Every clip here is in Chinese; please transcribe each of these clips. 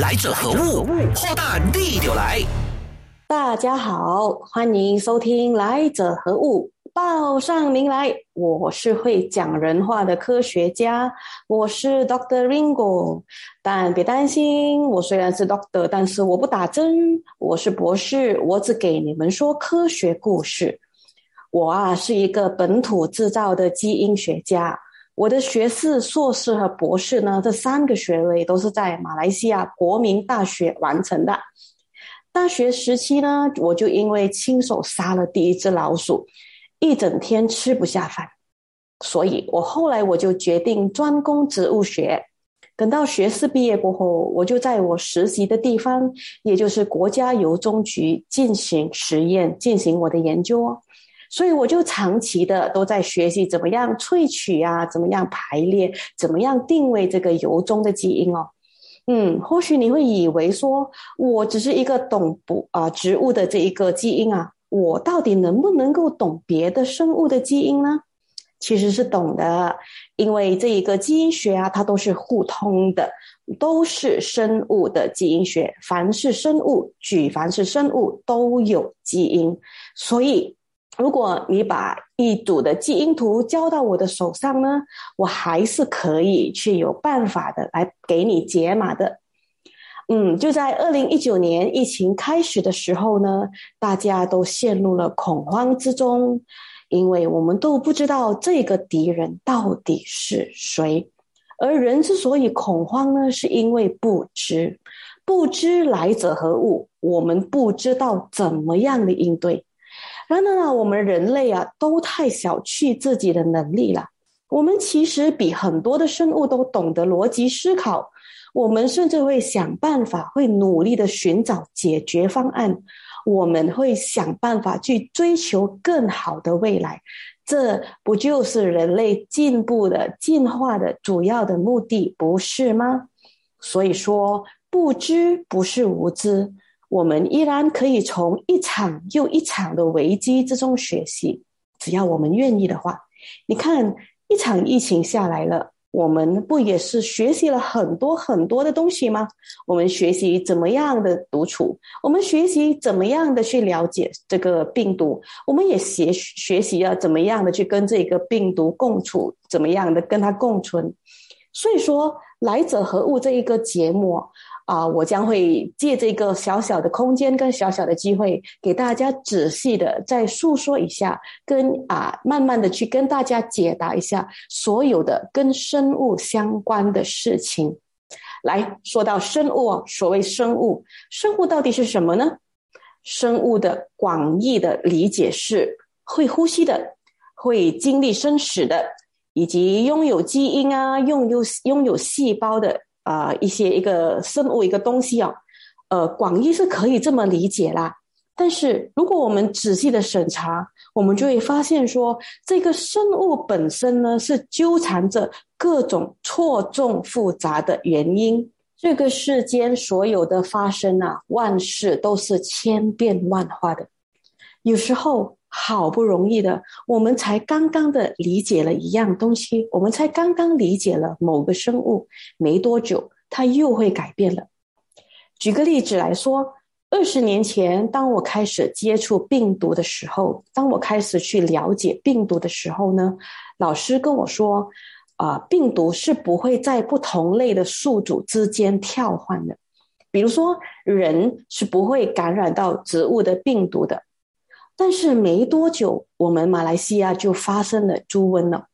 来者何物？破蛋地就来！大家好，欢迎收听《来者何物》，报上名来。我是会讲人话的科学家，我是 Doctor Ringo。但别担心，我虽然是 Doctor，但是我不打针，我是博士，我只给你们说科学故事。我啊，是一个本土制造的基因学家。我的学士、硕士和博士呢，这三个学位都是在马来西亚国民大学完成的。大学时期呢，我就因为亲手杀了第一只老鼠，一整天吃不下饭，所以我后来我就决定专攻植物学。等到学士毕业过后，我就在我实习的地方，也就是国家邮中局进行实验，进行我的研究哦。所以我就长期的都在学习怎么样萃取啊，怎么样排列，怎么样定位这个油中的基因哦。嗯，或许你会以为说我只是一个懂不啊植物的这一个基因啊，我到底能不能够懂别的生物的基因呢？其实是懂的，因为这一个基因学啊，它都是互通的，都是生物的基因学。凡是生物，举凡是生物都有基因，所以。如果你把一组的基因图交到我的手上呢，我还是可以去有办法的来给你解码的。嗯，就在二零一九年疫情开始的时候呢，大家都陷入了恐慌之中，因为我们都不知道这个敌人到底是谁。而人之所以恐慌呢，是因为不知，不知来者何物，我们不知道怎么样的应对。然而呢，我们人类啊，都太小觑自己的能力了。我们其实比很多的生物都懂得逻辑思考，我们甚至会想办法，会努力的寻找解决方案。我们会想办法去追求更好的未来，这不就是人类进步的进化的主要的目的，不是吗？所以说，不知不是无知。我们依然可以从一场又一场的危机之中学习，只要我们愿意的话。你看，一场疫情下来了，我们不也是学习了很多很多的东西吗？我们学习怎么样的独处，我们学习怎么样的去了解这个病毒，我们也学学习要怎么样的去跟这个病毒共处，怎么样的跟它共存。所以说，来者何物这一个节目。啊，我将会借这个小小的空间跟小小的机会，给大家仔细的再诉说一下，跟啊，慢慢的去跟大家解答一下所有的跟生物相关的事情。来说到生物啊，所谓生物，生物到底是什么呢？生物的广义的理解是会呼吸的，会经历生死的，以及拥有基因啊，拥有拥有细胞的。啊，一些一个生物一个东西啊，呃，广义是可以这么理解啦。但是如果我们仔细的审查，我们就会发现说，这个生物本身呢是纠缠着各种错综复杂的原因。这个世间所有的发生啊，万事都是千变万化的，有时候。好不容易的，我们才刚刚的理解了一样东西，我们才刚刚理解了某个生物，没多久它又会改变了。举个例子来说，二十年前，当我开始接触病毒的时候，当我开始去了解病毒的时候呢，老师跟我说，啊，病毒是不会在不同类的宿主之间跳换的，比如说人是不会感染到植物的病毒的。但是没多久，我们马来西亚就发生了猪瘟了。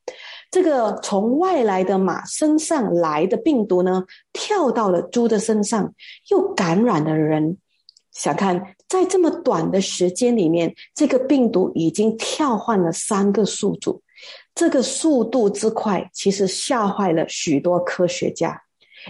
这个从外来的马身上来的病毒呢，跳到了猪的身上，又感染了人。想看，在这么短的时间里面，这个病毒已经跳换了三个宿主，这个速度之快，其实吓坏了许多科学家。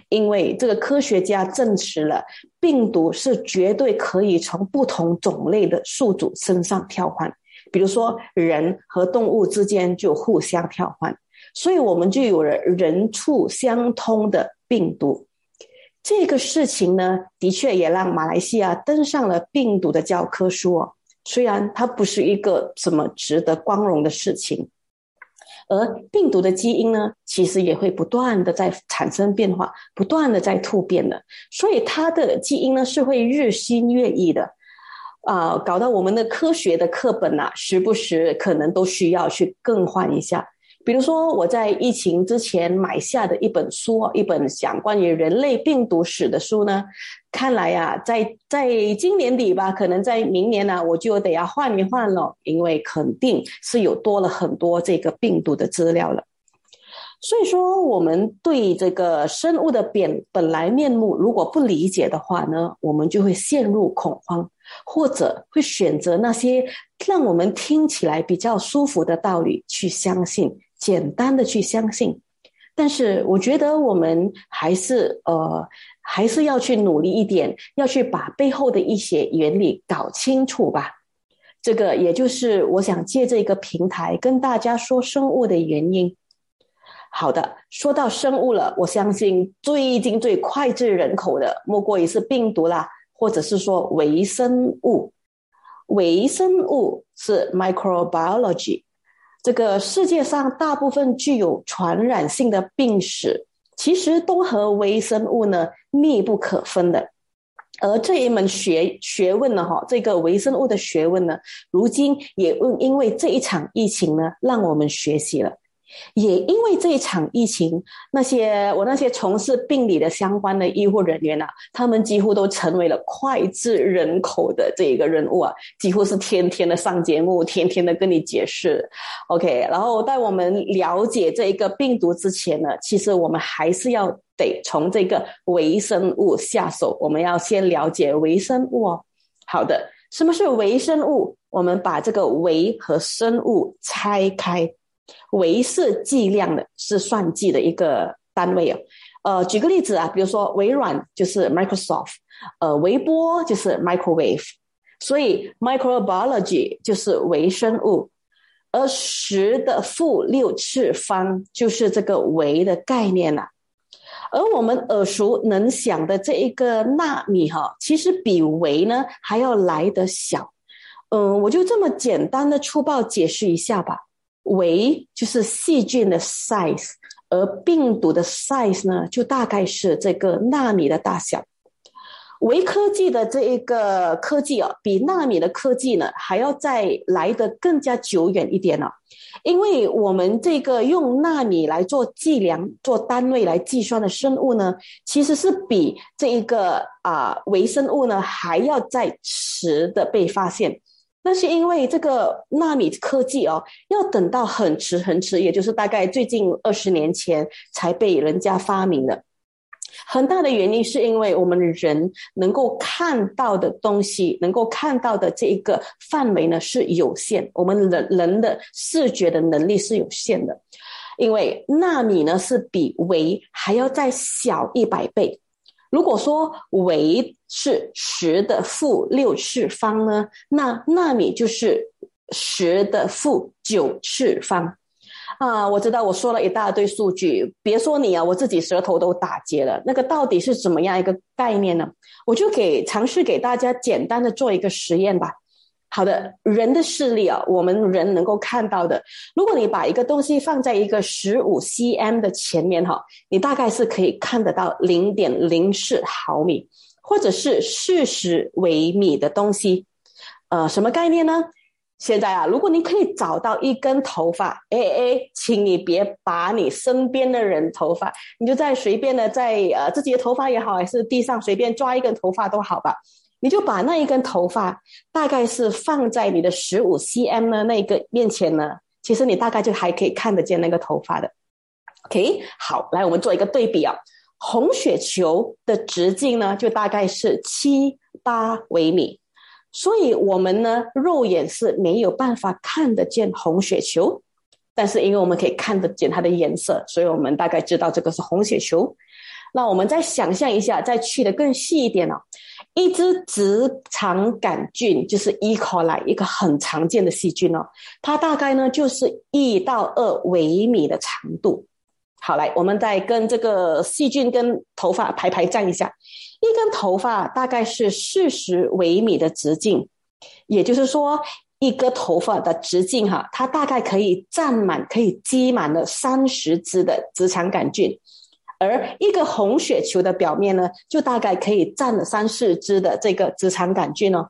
因为这个科学家证实了，病毒是绝对可以从不同种类的宿主身上跳换，比如说人和动物之间就互相跳换，所以我们就有了人畜相通的病毒。这个事情呢，的确也让马来西亚登上了病毒的教科书。哦虽然它不是一个什么值得光荣的事情。而病毒的基因呢，其实也会不断的在产生变化，不断的在突变的，所以它的基因呢是会日新月异的，啊，搞到我们的科学的课本呐，时不时可能都需要去更换一下。比如说，我在疫情之前买下的一本书，一本讲关于人类病毒史的书呢，看来呀，在在今年底吧，可能在明年呢，我就得要换一换了，因为肯定是有多了很多这个病毒的资料了。所以说，我们对这个生物的本本来面目如果不理解的话呢，我们就会陷入恐慌，或者会选择那些让我们听起来比较舒服的道理去相信。简单的去相信，但是我觉得我们还是呃，还是要去努力一点，要去把背后的一些原理搞清楚吧。这个也就是我想借这个平台跟大家说生物的原因。好的，说到生物了，我相信最近最脍炙人口的莫过于是病毒啦，或者是说微生物。微生物是 microbiology。这个世界上大部分具有传染性的病史，其实都和微生物呢密不可分的。而这一门学学问呢，哈，这个微生物的学问呢，如今也因因为这一场疫情呢，让我们学习了。也因为这一场疫情，那些我那些从事病理的相关的医护人员啊，他们几乎都成为了脍炙人口的这一个人物啊，几乎是天天的上节目，天天的跟你解释。OK，然后在我们了解这一个病毒之前呢，其实我们还是要得从这个微生物下手，我们要先了解微生物哦。好的，什么是微生物？我们把这个微和生物拆开。微是计量的，是算计的一个单位哦。呃，举个例子啊，比如说微软就是 Microsoft，呃，微波就是 microwave，所以 microbiology 就是微生物，而十的负六次方就是这个微的概念了。而我们耳熟能详的这一个纳米哈，其实比微呢还要来得小。嗯，我就这么简单的粗暴解释一下吧。微就是细菌的 size，而病毒的 size 呢，就大概是这个纳米的大小。微科技的这一个科技啊，比纳米的科技呢还要再来得更加久远一点了。因为我们这个用纳米来做计量、做单位来计算的生物呢，其实是比这一个啊微生物呢还要再迟的被发现。那是因为这个纳米科技哦，要等到很迟很迟，也就是大概最近二十年前才被人家发明的。很大的原因是因为我们人能够看到的东西，能够看到的这一个范围呢是有限，我们人人的视觉的能力是有限的。因为纳米呢是比微还要再小一百倍。如果说微是十的负六次方呢，那纳米就是十的负九次方啊！我知道我说了一大堆数据，别说你啊，我自己舌头都打结了。那个到底是怎么样一个概念呢？我就给尝试给大家简单的做一个实验吧。好的，人的视力啊，我们人能够看到的。如果你把一个东西放在一个十五 cm 的前面哈，你大概是可以看得到零点零四毫米，或者是四十微米的东西。呃，什么概念呢？现在啊，如果你可以找到一根头发，哎哎，请你别把你身边的人头发，你就在随便的在呃自己的头发也好，还是地上随便抓一根头发都好吧。你就把那一根头发，大概是放在你的十五 cm 的那个面前呢，其实你大概就还可以看得见那个头发的。OK，好，来我们做一个对比啊，红血球的直径呢，就大概是七八微米，所以我们呢肉眼是没有办法看得见红血球，但是因为我们可以看得见它的颜色，所以我们大概知道这个是红血球。那我们再想象一下，再去的更细一点哦。一只直肠杆菌就是 E. coli，一个很常见的细菌哦。它大概呢就是一到二微米的长度。好，来，我们再跟这个细菌跟头发排排站一下。一根头发大概是四十微米的直径，也就是说，一个头发的直径哈，它大概可以占满，可以积满了三十只的直肠杆菌，而一个红血球的表面呢，就大概可以占了三四只的这个直肠杆菌哦。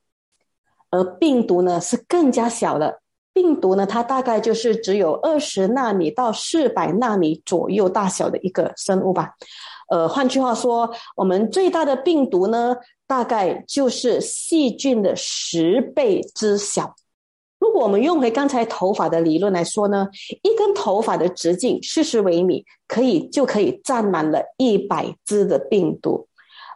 而病毒呢是更加小的，病毒呢它大概就是只有二十纳米到四百纳米左右大小的一个生物吧。呃，换句话说，我们最大的病毒呢，大概就是细菌的十倍之小。如果我们用回刚才头发的理论来说呢，一根头发的直径四十微米，可以就可以占满了一百只的病毒。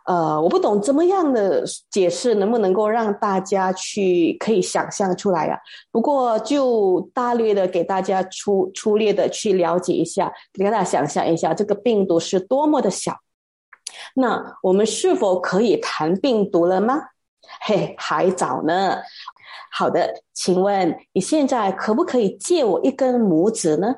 呃，我不懂怎么样的解释能不能够让大家去可以想象出来呀？不过就大略的给大家粗粗略的去了解一下，给大家想象一下这个病毒是多么的小。那我们是否可以谈病毒了吗？嘿，还早呢。好的，请问你现在可不可以借我一根拇指呢？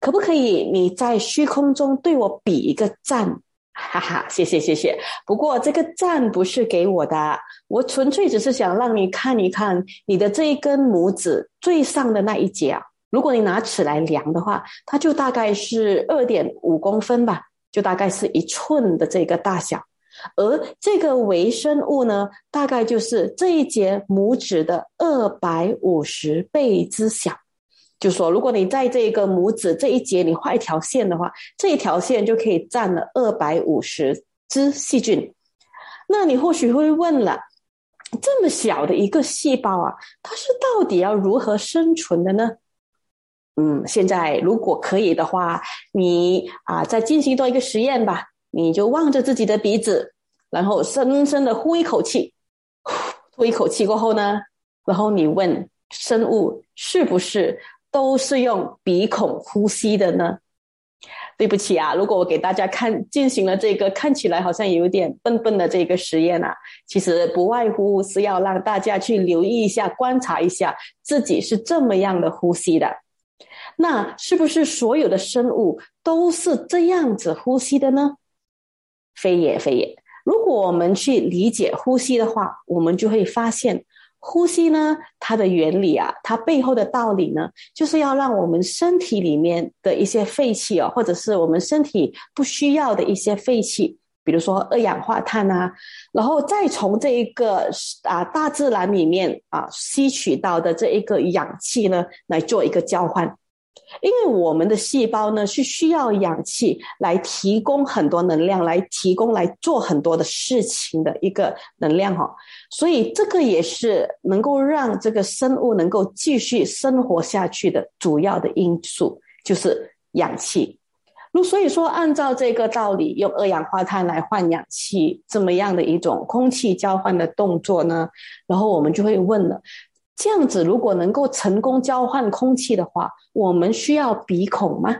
可不可以你在虚空中对我比一个赞？哈哈，谢谢谢谢。不过这个赞不是给我的，我纯粹只是想让你看一看你的这一根拇指最上的那一节啊。如果你拿尺来量的话，它就大概是二点五公分吧，就大概是一寸的这个大小。而这个微生物呢，大概就是这一节拇指的二百五十倍之小。就说，如果你在这个拇指这一节你画一条线的话，这一条线就可以占了二百五十只细菌。那你或许会问了，这么小的一个细胞啊，它是到底要如何生存的呢？嗯，现在如果可以的话，你啊再进行多一个实验吧。你就望着自己的鼻子，然后深深的呼一口气，呼一口气过后呢，然后你问生物是不是？都是用鼻孔呼吸的呢？对不起啊，如果我给大家看进行了这个看起来好像有点笨笨的这个实验啊，其实不外乎是要让大家去留意一下、观察一下自己是这么样的呼吸的。那是不是所有的生物都是这样子呼吸的呢？非也，非也。如果我们去理解呼吸的话，我们就会发现。呼吸呢，它的原理啊，它背后的道理呢，就是要让我们身体里面的一些废气哦，或者是我们身体不需要的一些废气，比如说二氧化碳啊，然后再从这一个啊大自然里面啊吸取到的这一个氧气呢，来做一个交换。因为我们的细胞呢是需要氧气来提供很多能量，来提供来做很多的事情的一个能量哈，所以这个也是能够让这个生物能够继续生活下去的主要的因素，就是氧气。如所以说，按照这个道理，用二氧化碳来换氧气，这么样的一种空气交换的动作呢？然后我们就会问了。这样子，如果能够成功交换空气的话，我们需要鼻孔吗？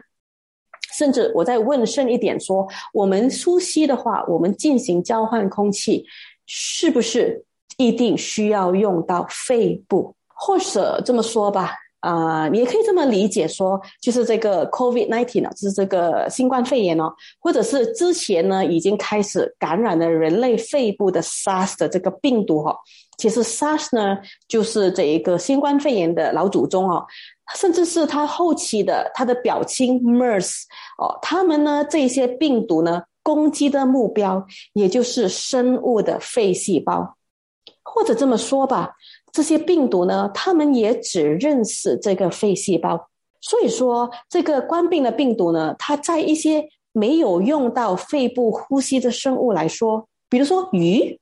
甚至我再问深一点，说我们呼吸的话，我们进行交换空气，是不是一定需要用到肺部？或者这么说吧。啊，你也可以这么理解说，就是这个 COVID nineteen 呢，就是这个新冠肺炎哦，或者是之前呢已经开始感染了人类肺部的 SARS 的这个病毒哈，其实 SARS 呢就是这一个新冠肺炎的老祖宗哦，甚至是它后期的它的表亲 MERS 哦，他们呢这些病毒呢攻击的目标也就是生物的肺细胞，或者这么说吧。这些病毒呢，他们也只认识这个肺细胞，所以说这个冠病的病毒呢，它在一些没有用到肺部呼吸的生物来说，比如说鱼，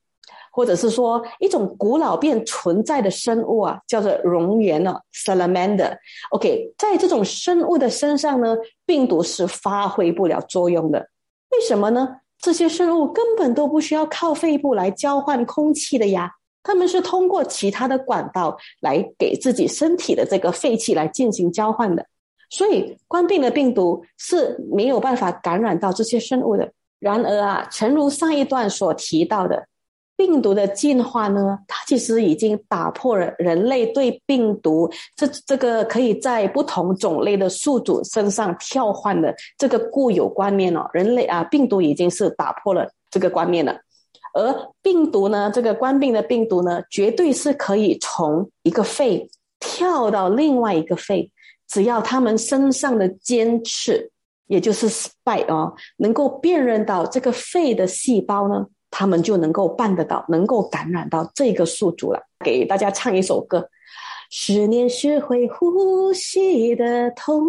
或者是说一种古老便存在的生物啊，叫做蝾螈呢 （salamander）。OK，在这种生物的身上呢，病毒是发挥不了作用的。为什么呢？这些生物根本都不需要靠肺部来交换空气的呀。他们是通过其他的管道来给自己身体的这个废气来进行交换的，所以冠病的病毒是没有办法感染到这些生物的。然而啊，诚如上一段所提到的，病毒的进化呢，它其实已经打破了人类对病毒这这个可以在不同种类的宿主身上跳换的这个固有观念了。人类啊，病毒已经是打破了这个观念了。而病毒呢，这个冠病的病毒呢，绝对是可以从一个肺跳到另外一个肺，只要他们身上的尖刺，也就是 spike 哦，能够辨认到这个肺的细胞呢，他们就能够办得到，能够感染到这个宿主了。给大家唱一首歌。十年学会呼吸的痛，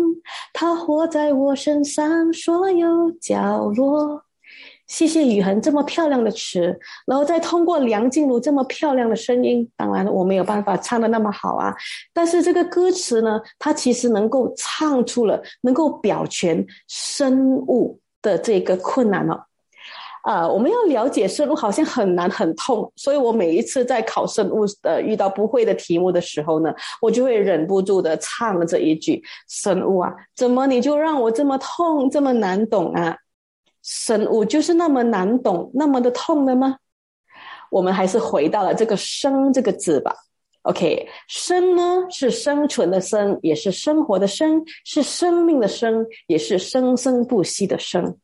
它活在我身上所有角落。谢谢雨恒这么漂亮的词，然后再通过梁静茹这么漂亮的声音，当然我没有办法唱的那么好啊。但是这个歌词呢，它其实能够唱出了，能够表全生物的这个困难了。啊，我们要了解生物好像很难很痛，所以我每一次在考生物的遇到不会的题目的时候呢，我就会忍不住的唱了这一句：生物啊，怎么你就让我这么痛，这么难懂啊？生物就是那么难懂，那么的痛的吗？我们还是回到了这个“生”这个字吧。OK，生呢是生存的生，也是生活的生，是生命的生，也是生生不息的生。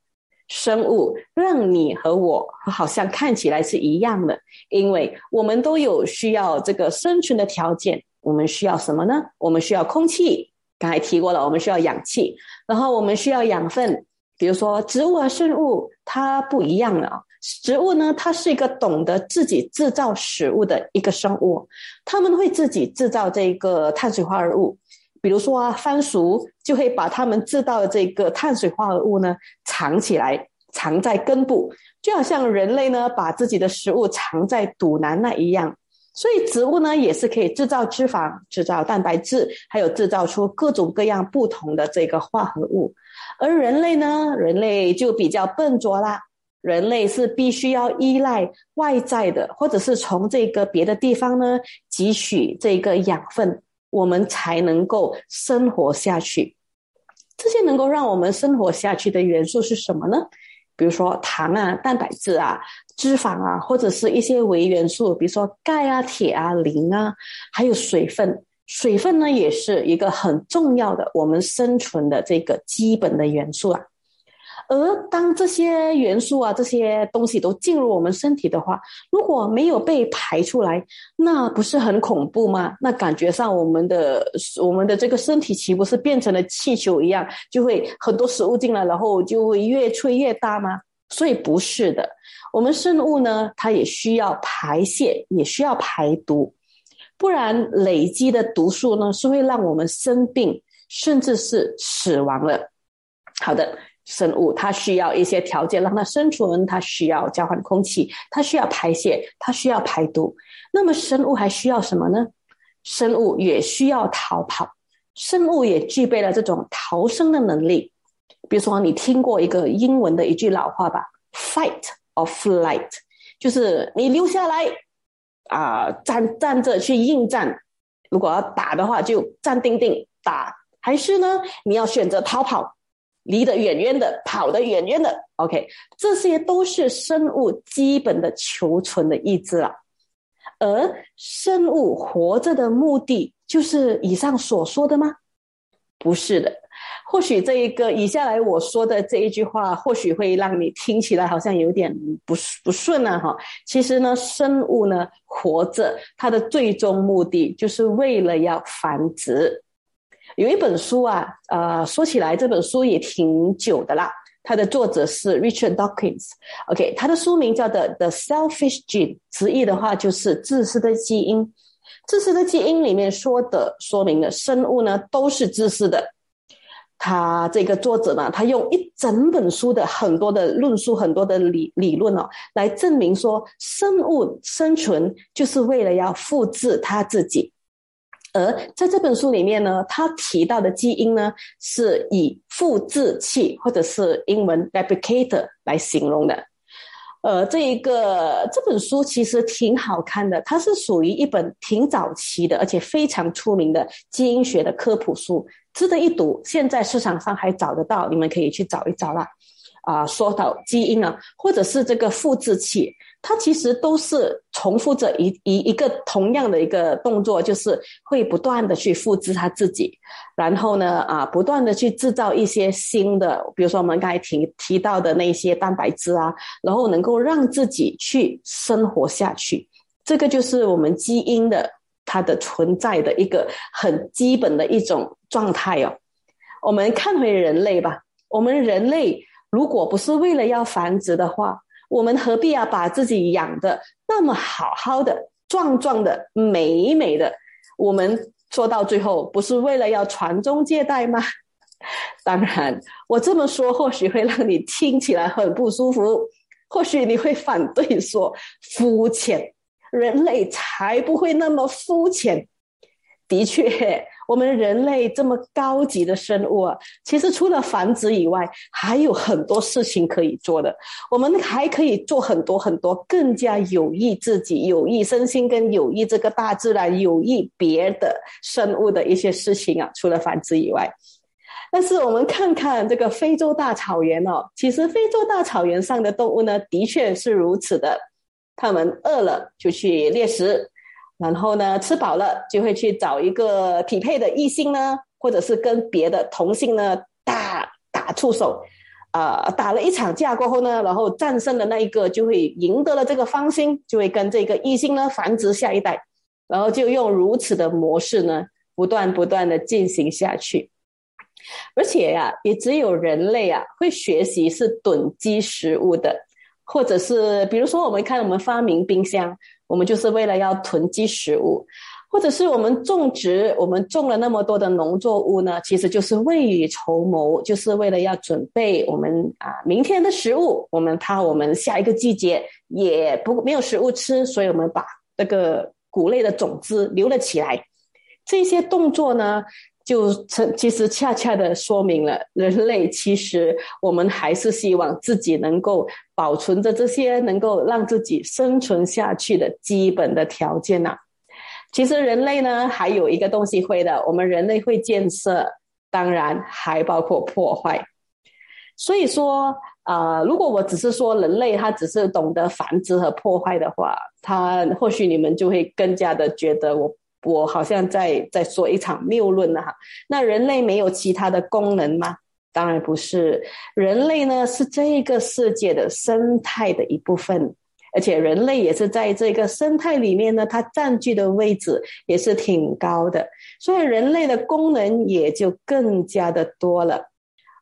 生物让你和我好像看起来是一样的，因为我们都有需要这个生存的条件。我们需要什么呢？我们需要空气，刚才提过了，我们需要氧气，然后我们需要养分。比如说植物和生物，它不一样了。植物呢，它是一个懂得自己制造食物的一个生物，他们会自己制造这个碳水化合物。比如说啊，番薯就会把它们制造的这个碳水化合物呢藏起来，藏在根部，就好像人类呢把自己的食物藏在肚腩那一样。所以植物呢也是可以制造脂肪、制造蛋白质，还有制造出各种各样不同的这个化合物。而人类呢，人类就比较笨拙啦。人类是必须要依赖外在的，或者是从这个别的地方呢汲取这个养分。我们才能够生活下去。这些能够让我们生活下去的元素是什么呢？比如说糖啊、蛋白质啊、脂肪啊，或者是一些微元素，比如说钙啊、铁啊、磷啊，还有水分。水分呢，也是一个很重要的我们生存的这个基本的元素啊。而当这些元素啊、这些东西都进入我们身体的话，如果没有被排出来，那不是很恐怖吗？那感觉上我们的我们的这个身体岂不是变成了气球一样，就会很多食物进来，然后就会越吹越大吗？所以不是的，我们生物呢，它也需要排泄，也需要排毒，不然累积的毒素呢，是会让我们生病，甚至是死亡了。好的。生物它需要一些条件让它生存，它需要交换空气，它需要排泄，它需要排毒。那么生物还需要什么呢？生物也需要逃跑，生物也具备了这种逃生的能力。比如说，你听过一个英文的一句老话吧：“Fight or flight”，就是你留下来啊，站站着去应战。如果要打的话，就站定定打；还是呢，你要选择逃跑。离得远远的，跑得远远的。OK，这些都是生物基本的求存的意志啊。而生物活着的目的就是以上所说的吗？不是的。或许这一个以下来我说的这一句话，或许会让你听起来好像有点不不顺啊。哈，其实呢，生物呢活着，它的最终目的就是为了要繁殖。有一本书啊，呃，说起来这本书也挺久的啦。它的作者是 Richard Dawkins。OK，他的书名叫做《The Selfish Gene》，直译的话就是“自私的基因”。自私的基因里面说的，说明了生物呢都是自私的。他这个作者呢，他用一整本书的很多的论述、很多的理理论哦，来证明说生物生存就是为了要复制他自己。而在这本书里面呢，他提到的基因呢，是以复制器或者是英文 replicator 来形容的。呃，这一个这本书其实挺好看的，它是属于一本挺早期的，而且非常出名的基因学的科普书，值得一读。现在市场上还找得到，你们可以去找一找啦。啊，说到基因啊，或者是这个复制器。它其实都是重复着一一一个同样的一个动作，就是会不断的去复制它自己，然后呢，啊，不断的去制造一些新的，比如说我们刚才提提到的那些蛋白质啊，然后能够让自己去生活下去。这个就是我们基因的它的存在的一个很基本的一种状态哦。我们看回人类吧，我们人类如果不是为了要繁殖的话，我们何必要把自己养的那么好好的、壮壮的、美美的？我们说到最后，不是为了要传宗接代吗？当然，我这么说或许会让你听起来很不舒服，或许你会反对说肤浅，人类才不会那么肤浅。的确，我们人类这么高级的生物啊，其实除了繁殖以外，还有很多事情可以做的。我们还可以做很多很多更加有益自己、有益身心、跟有益这个大自然、有益别的生物的一些事情啊。除了繁殖以外，但是我们看看这个非洲大草原哦，其实非洲大草原上的动物呢，的确是如此的。它们饿了就去猎食。然后呢，吃饱了就会去找一个匹配的异性呢，或者是跟别的同性呢打打出手，啊，打了一场架过后呢，然后战胜的那一个就会赢得了这个芳心，就会跟这个异性呢繁殖下一代，然后就用如此的模式呢，不断不断的进行下去。而且呀，也只有人类啊会学习是囤积食物的，或者是比如说我们看我们发明冰箱。我们就是为了要囤积食物，或者是我们种植，我们种了那么多的农作物呢？其实就是未雨绸缪，就是为了要准备我们啊明天的食物。我们怕我们下一个季节也不没有食物吃，所以我们把这个谷类的种子留了起来。这些动作呢？就成，其实恰恰的说明了，人类其实我们还是希望自己能够保存着这些能够让自己生存下去的基本的条件呐。其实人类呢，还有一个东西会的，我们人类会建设，当然还包括破坏。所以说，啊，如果我只是说人类他只是懂得繁殖和破坏的话，他或许你们就会更加的觉得我。我好像在在说一场谬论了哈。那人类没有其他的功能吗？当然不是。人类呢是这个世界的生态的一部分，而且人类也是在这个生态里面呢，它占据的位置也是挺高的，所以人类的功能也就更加的多了。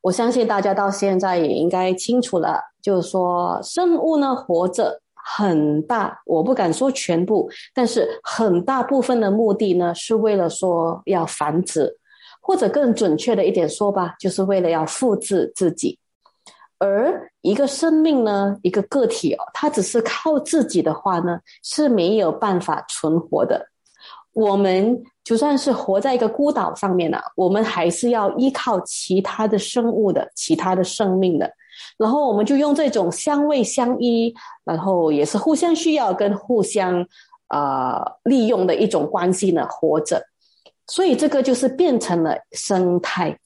我相信大家到现在也应该清楚了，就是说生物呢活着。很大，我不敢说全部，但是很大部分的目的呢，是为了说要繁殖，或者更准确的一点说吧，就是为了要复制自己。而一个生命呢，一个个体哦，它只是靠自己的话呢，是没有办法存活的。我们就算是活在一个孤岛上面呢，我们还是要依靠其他的生物的，其他的生命的。然后我们就用这种相偎相依，然后也是互相需要跟互相啊利用的一种关系呢活着，所以这个就是变成了生态。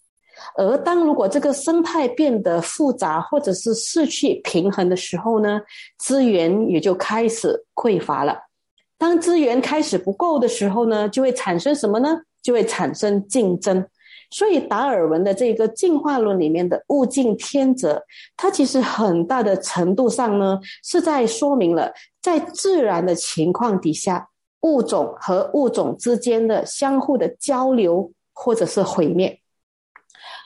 而当如果这个生态变得复杂或者是失去平衡的时候呢，资源也就开始匮乏了。当资源开始不够的时候呢，就会产生什么呢？就会产生竞争。所以达尔文的这个进化论里面的物竞天择，它其实很大的程度上呢，是在说明了在自然的情况底下，物种和物种之间的相互的交流或者是毁灭。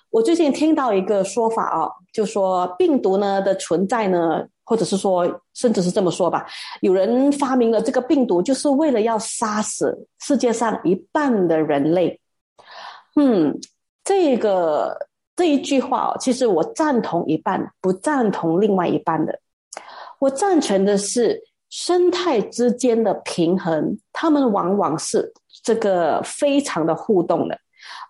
我最近听到一个说法啊，就说病毒呢的存在呢，或者是说，甚至是这么说吧，有人发明了这个病毒，就是为了要杀死世界上一半的人类。嗯。这个这一句话哦，其实我赞同一半，不赞同另外一半的。我赞成的是生态之间的平衡，他们往往是这个非常的互动的。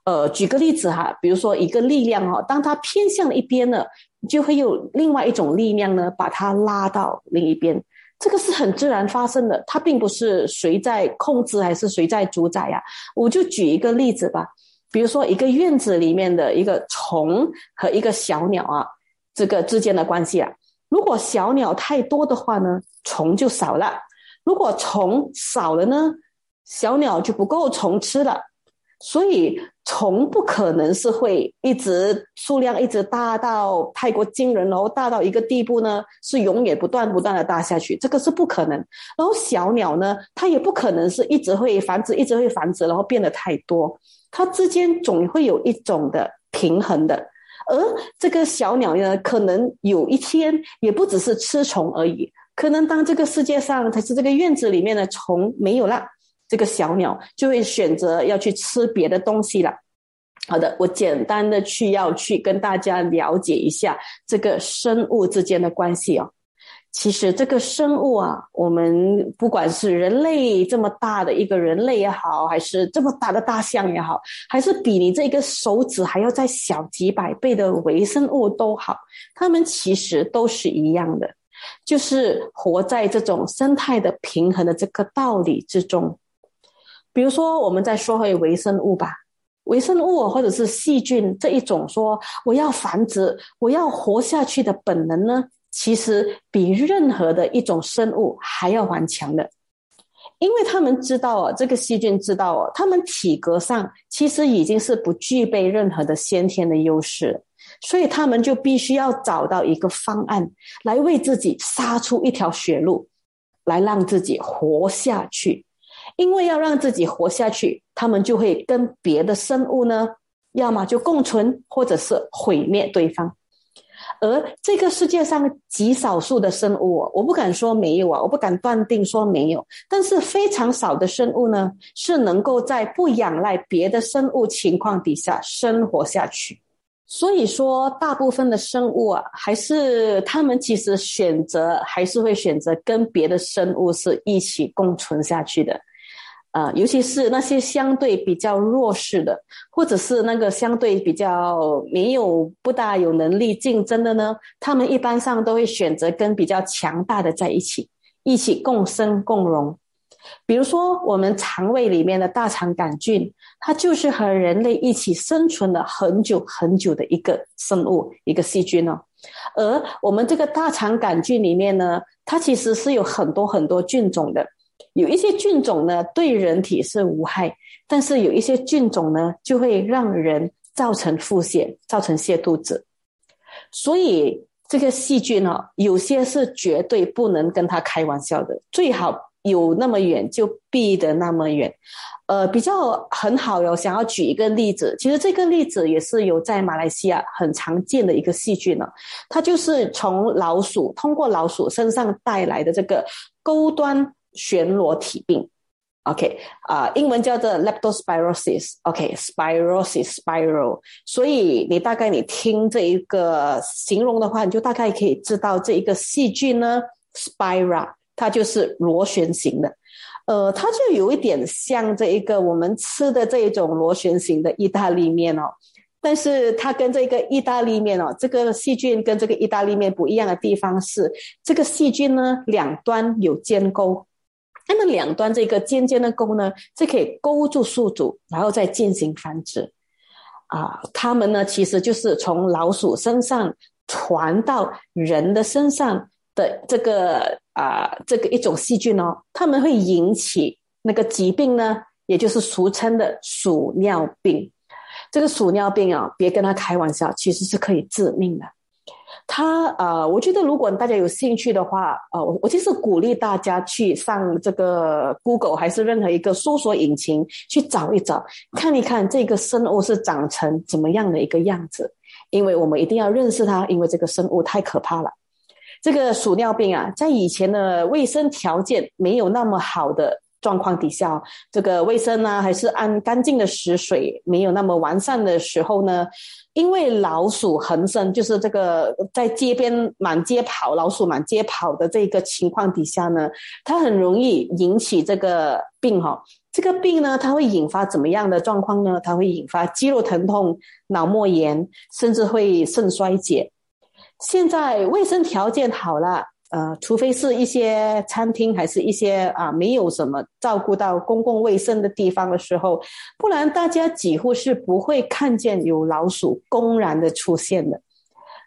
呃，举个例子哈，比如说一个力量哈，当它偏向一边呢，就会有另外一种力量呢，把它拉到另一边。这个是很自然发生的，它并不是谁在控制还是谁在主宰呀。我就举一个例子吧。比如说，一个院子里面的一个虫和一个小鸟啊，这个之间的关系啊，如果小鸟太多的话呢，虫就少了；如果虫少了呢，小鸟就不够虫吃了。所以虫不可能是会一直数量一直大到太过惊人，然后大到一个地步呢，是永远不断不断的大下去，这个是不可能。然后小鸟呢，它也不可能是一直会繁殖，一直会繁殖，然后变得太多，它之间总会有一种的平衡的。而这个小鸟呢，可能有一天也不只是吃虫而已，可能当这个世界上它是这个院子里面的虫没有了。这个小鸟就会选择要去吃别的东西了。好的，我简单的去要去跟大家了解一下这个生物之间的关系哦。其实这个生物啊，我们不管是人类这么大的一个人类也好，还是这么大的大象也好，还是比你这个手指还要再小几百倍的微生物都好，它们其实都是一样的，就是活在这种生态的平衡的这个道理之中。比如说，我们再说回微生物吧，微生物或者是细菌这一种，说我要繁殖、我要活下去的本能呢，其实比任何的一种生物还要顽强的，因为他们知道哦，这个细菌知道哦，他们体格上其实已经是不具备任何的先天的优势，所以他们就必须要找到一个方案来为自己杀出一条血路，来让自己活下去。因为要让自己活下去，他们就会跟别的生物呢，要么就共存，或者是毁灭对方。而这个世界上极少数的生物，我不敢说没有啊，我不敢断定说没有，但是非常少的生物呢，是能够在不仰赖别的生物情况底下生活下去。所以说，大部分的生物啊，还是他们其实选择还是会选择跟别的生物是一起共存下去的。啊，尤其是那些相对比较弱势的，或者是那个相对比较没有不大有能力竞争的呢，他们一般上都会选择跟比较强大的在一起，一起共生共荣。比如说，我们肠胃里面的大肠杆菌，它就是和人类一起生存了很久很久的一个生物，一个细菌哦。而我们这个大肠杆菌里面呢，它其实是有很多很多菌种的。有一些菌种呢，对人体是无害，但是有一些菌种呢，就会让人造成腹泻，造成泻肚子。所以这个细菌哦，有些是绝对不能跟他开玩笑的，最好有那么远就避得那么远。呃，比较很好哟。想要举一个例子，其实这个例子也是有在马来西亚很常见的一个细菌呢，它就是从老鼠通过老鼠身上带来的这个钩端。旋螺体病，OK 啊，英文叫做 leptospirosis，OK，spirosis，spiral。所以你大概你听这一个形容的话，你就大概可以知道这一个细菌呢，spira，它就是螺旋形的，呃，它就有一点像这一个我们吃的这一种螺旋形的意大利面哦。但是它跟这个意大利面哦，这个细菌跟这个意大利面不一样的地方是，这个细菌呢两端有尖钩。那么两端这个尖尖的钩呢，是可以勾住宿主，然后再进行繁殖。啊，它们呢其实就是从老鼠身上传到人的身上的这个啊这个一种细菌哦，它们会引起那个疾病呢，也就是俗称的鼠尿病。这个鼠尿病啊，别跟他开玩笑，其实是可以致命的。他呃，我觉得如果大家有兴趣的话，呃，我我其实鼓励大家去上这个 Google 还是任何一个搜索引擎去找一找，看一看这个生物是长成怎么样的一个样子，因为我们一定要认识它，因为这个生物太可怕了。这个鼠尿病啊，在以前的卫生条件没有那么好的。状况底下，这个卫生呢，还是按干净的食水没有那么完善的时候呢，因为老鼠横生，就是这个在街边满街跑，老鼠满街跑的这个情况底下呢，它很容易引起这个病哈。这个病呢，它会引发怎么样的状况呢？它会引发肌肉疼痛、脑膜炎，甚至会肾衰竭。现在卫生条件好了。呃，除非是一些餐厅，还是一些啊没有什么照顾到公共卫生的地方的时候，不然大家几乎是不会看见有老鼠公然的出现的。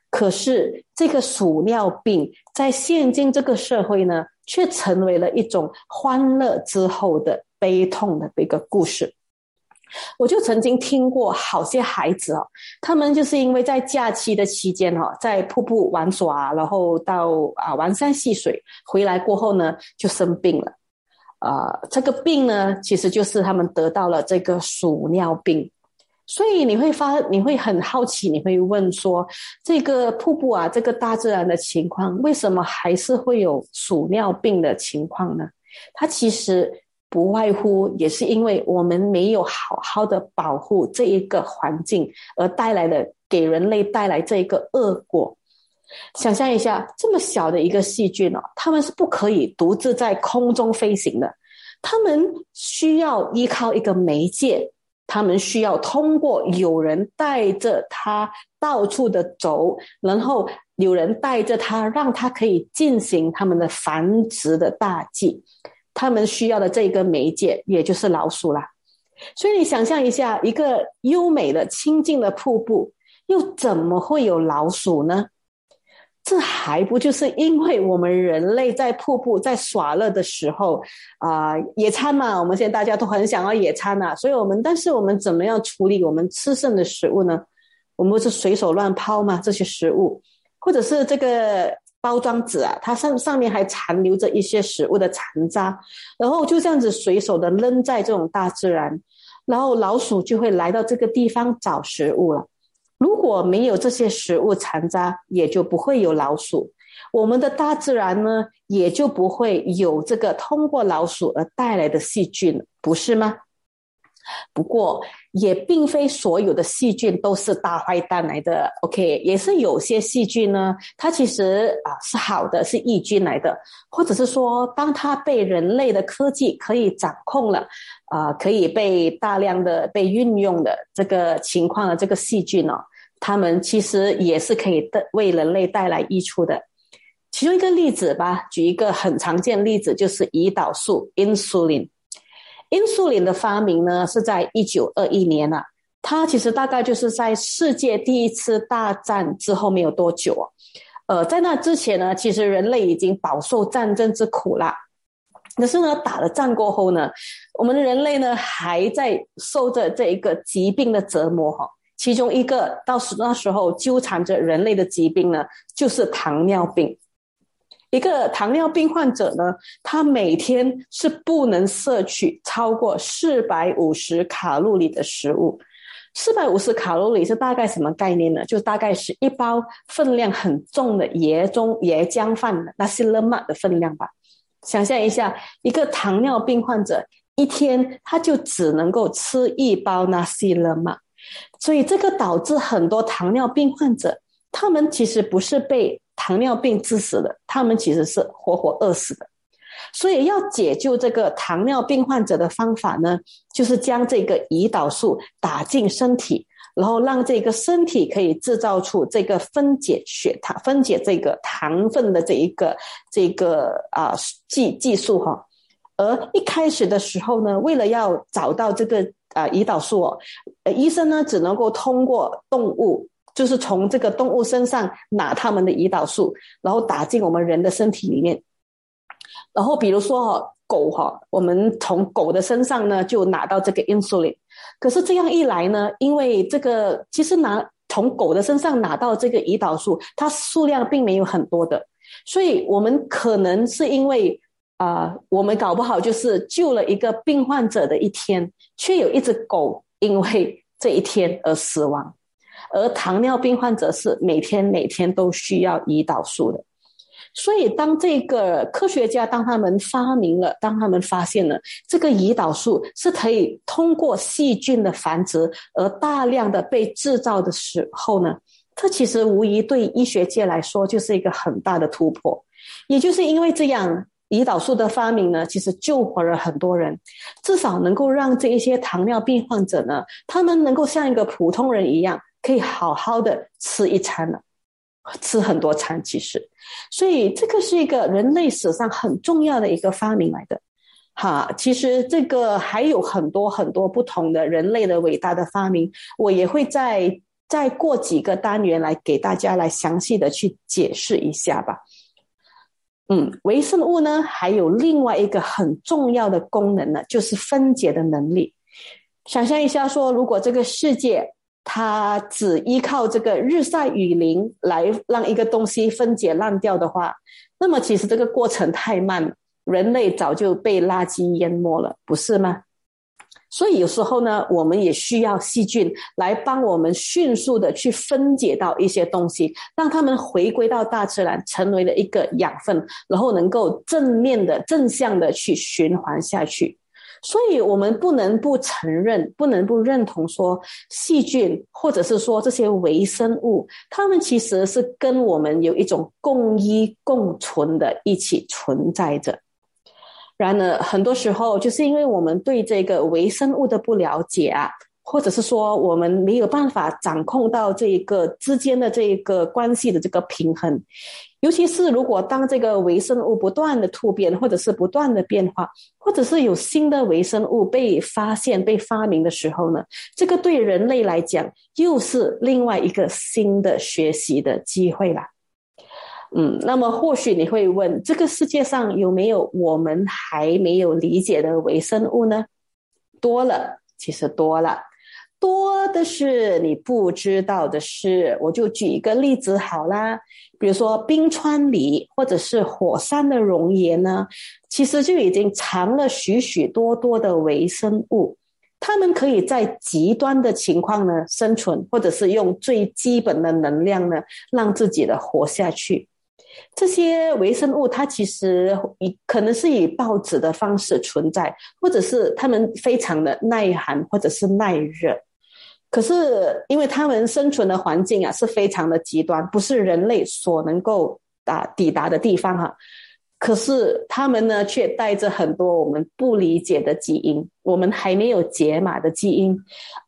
可是这个鼠尿病在现今这个社会呢，却成为了一种欢乐之后的悲痛的一个故事。我就曾经听过好些孩子哦，他们就是因为在假期的期间哈，在瀑布玩耍，然后到啊玩山戏水，回来过后呢就生病了。啊，这个病呢，其实就是他们得到了这个鼠尿病。所以你会发，你会很好奇，你会问说，这个瀑布啊，这个大自然的情况，为什么还是会有鼠尿病的情况呢？它其实。不外乎也是因为我们没有好好的保护这一个环境，而带来的给人类带来这一个恶果。想象一下，这么小的一个细菌哦，它们是不可以独自在空中飞行的，它们需要依靠一个媒介，它们需要通过有人带着它到处的走，然后有人带着它，让它可以进行它们的繁殖的大计。他们需要的这个媒介，也就是老鼠啦。所以你想象一下，一个优美的、清净的瀑布，又怎么会有老鼠呢？这还不就是因为我们人类在瀑布在耍乐的时候啊，野餐嘛？我们现在大家都很想要野餐呐，所以我们，但是我们怎么样处理我们吃剩的食物呢？我们不是随手乱抛嘛？这些食物，或者是这个。包装纸啊，它上上面还残留着一些食物的残渣，然后就这样子随手的扔在这种大自然，然后老鼠就会来到这个地方找食物了。如果没有这些食物残渣，也就不会有老鼠，我们的大自然呢，也就不会有这个通过老鼠而带来的细菌，不是吗？不过，也并非所有的细菌都是大坏蛋来的。OK，也是有些细菌呢，它其实啊是好的，是益菌来的，或者是说，当它被人类的科技可以掌控了，啊，可以被大量的被运用的这个情况的这个细菌哦，它们其实也是可以的为人类带来益处的。其中一个例子吧，举一个很常见例子，就是胰岛素 （insulin）。因素林的发明呢，是在一九二一年啊。它其实大概就是在世界第一次大战之后没有多久啊。呃，在那之前呢，其实人类已经饱受战争之苦啦。可是呢，打了战过后呢，我们的人类呢，还在受着这一个疾病的折磨哈。其中一个到时那时候纠缠着人类的疾病呢，就是糖尿病。一个糖尿病患者呢，他每天是不能摄取超过四百五十卡路里的食物。四百五十卡路里是大概什么概念呢？就大概是一包分量很重的椰中椰浆饭的那些勒玛的分量吧。想象一下，一个糖尿病患者一天他就只能够吃一包那些勒玛，所以这个导致很多糖尿病患者，他们其实不是被。糖尿病致死的，他们其实是活活饿死的。所以要解救这个糖尿病患者的方法呢，就是将这个胰岛素打进身体，然后让这个身体可以制造出这个分解血糖、分解这个糖分的这一个这个啊技技术哈。而一开始的时候呢，为了要找到这个啊胰岛素，呃，医生呢只能够通过动物。就是从这个动物身上拿它们的胰岛素，然后打进我们人的身体里面。然后比如说哈，狗哈，我们从狗的身上呢就拿到这个 insulin。可是这样一来呢，因为这个其实拿从狗的身上拿到这个胰岛素，它数量并没有很多的，所以我们可能是因为啊，我们搞不好就是救了一个病患者的一天，却有一只狗因为这一天而死亡。而糖尿病患者是每天每天都需要胰岛素的，所以当这个科学家当他们发明了，当他们发现了这个胰岛素是可以通过细菌的繁殖而大量的被制造的时候呢，这其实无疑对医学界来说就是一个很大的突破。也就是因为这样，胰岛素的发明呢，其实救活了很多人，至少能够让这一些糖尿病患者呢，他们能够像一个普通人一样。可以好好的吃一餐了，吃很多餐其实，所以这个是一个人类史上很重要的一个发明来的。哈，其实这个还有很多很多不同的人类的伟大的发明，我也会再再过几个单元来给大家来详细的去解释一下吧。嗯，微生物呢还有另外一个很重要的功能呢，就是分解的能力。想象一下，说如果这个世界它只依靠这个日晒雨淋来让一个东西分解烂掉的话，那么其实这个过程太慢，人类早就被垃圾淹没了，不是吗？所以有时候呢，我们也需要细菌来帮我们迅速的去分解到一些东西，让它们回归到大自然，成为了一个养分，然后能够正面的、正向的去循环下去。所以，我们不能不承认，不能不认同说，细菌或者是说这些微生物，它们其实是跟我们有一种共依共存的，一起存在着。然而，很多时候就是因为我们对这个微生物的不了解啊，或者是说我们没有办法掌控到这一个之间的这一个关系的这个平衡，尤其是如果当这个微生物不断的突变，或者是不断的变化，或者是有新的微生物被发现、被发明的时候呢，这个对人类来讲又是另外一个新的学习的机会了。嗯，那么或许你会问，这个世界上有没有我们还没有理解的微生物呢？多了，其实多了，多的是你不知道的事。我就举一个例子好啦，比如说冰川里或者是火山的熔岩呢，其实就已经藏了许许多多的微生物，它们可以在极端的情况呢生存，或者是用最基本的能量呢让自己的活下去。这些微生物，它其实以可能是以报纸的方式存在，或者是它们非常的耐寒，或者是耐热。可是，因为它们生存的环境啊是非常的极端，不是人类所能够啊抵达的地方哈。可是他们呢，却带着很多我们不理解的基因，我们还没有解码的基因，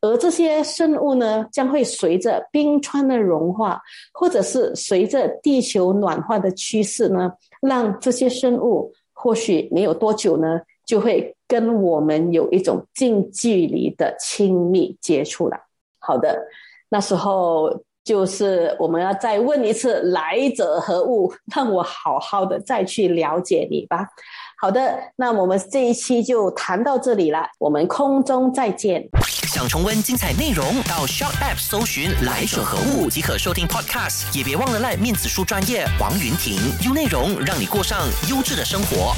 而这些生物呢，将会随着冰川的融化，或者是随着地球暖化的趋势呢，让这些生物或许没有多久呢，就会跟我们有一种近距离的亲密接触了。好的，那时候。就是我们要再问一次，来者何物？让我好好的再去了解你吧。好的，那我们这一期就谈到这里了，我们空中再见。想重温精彩内容，到 s h o p App 搜寻“来者何物”即可收听 Podcast，也别忘了赖面子书专业王云婷，用内容让你过上优质的生活。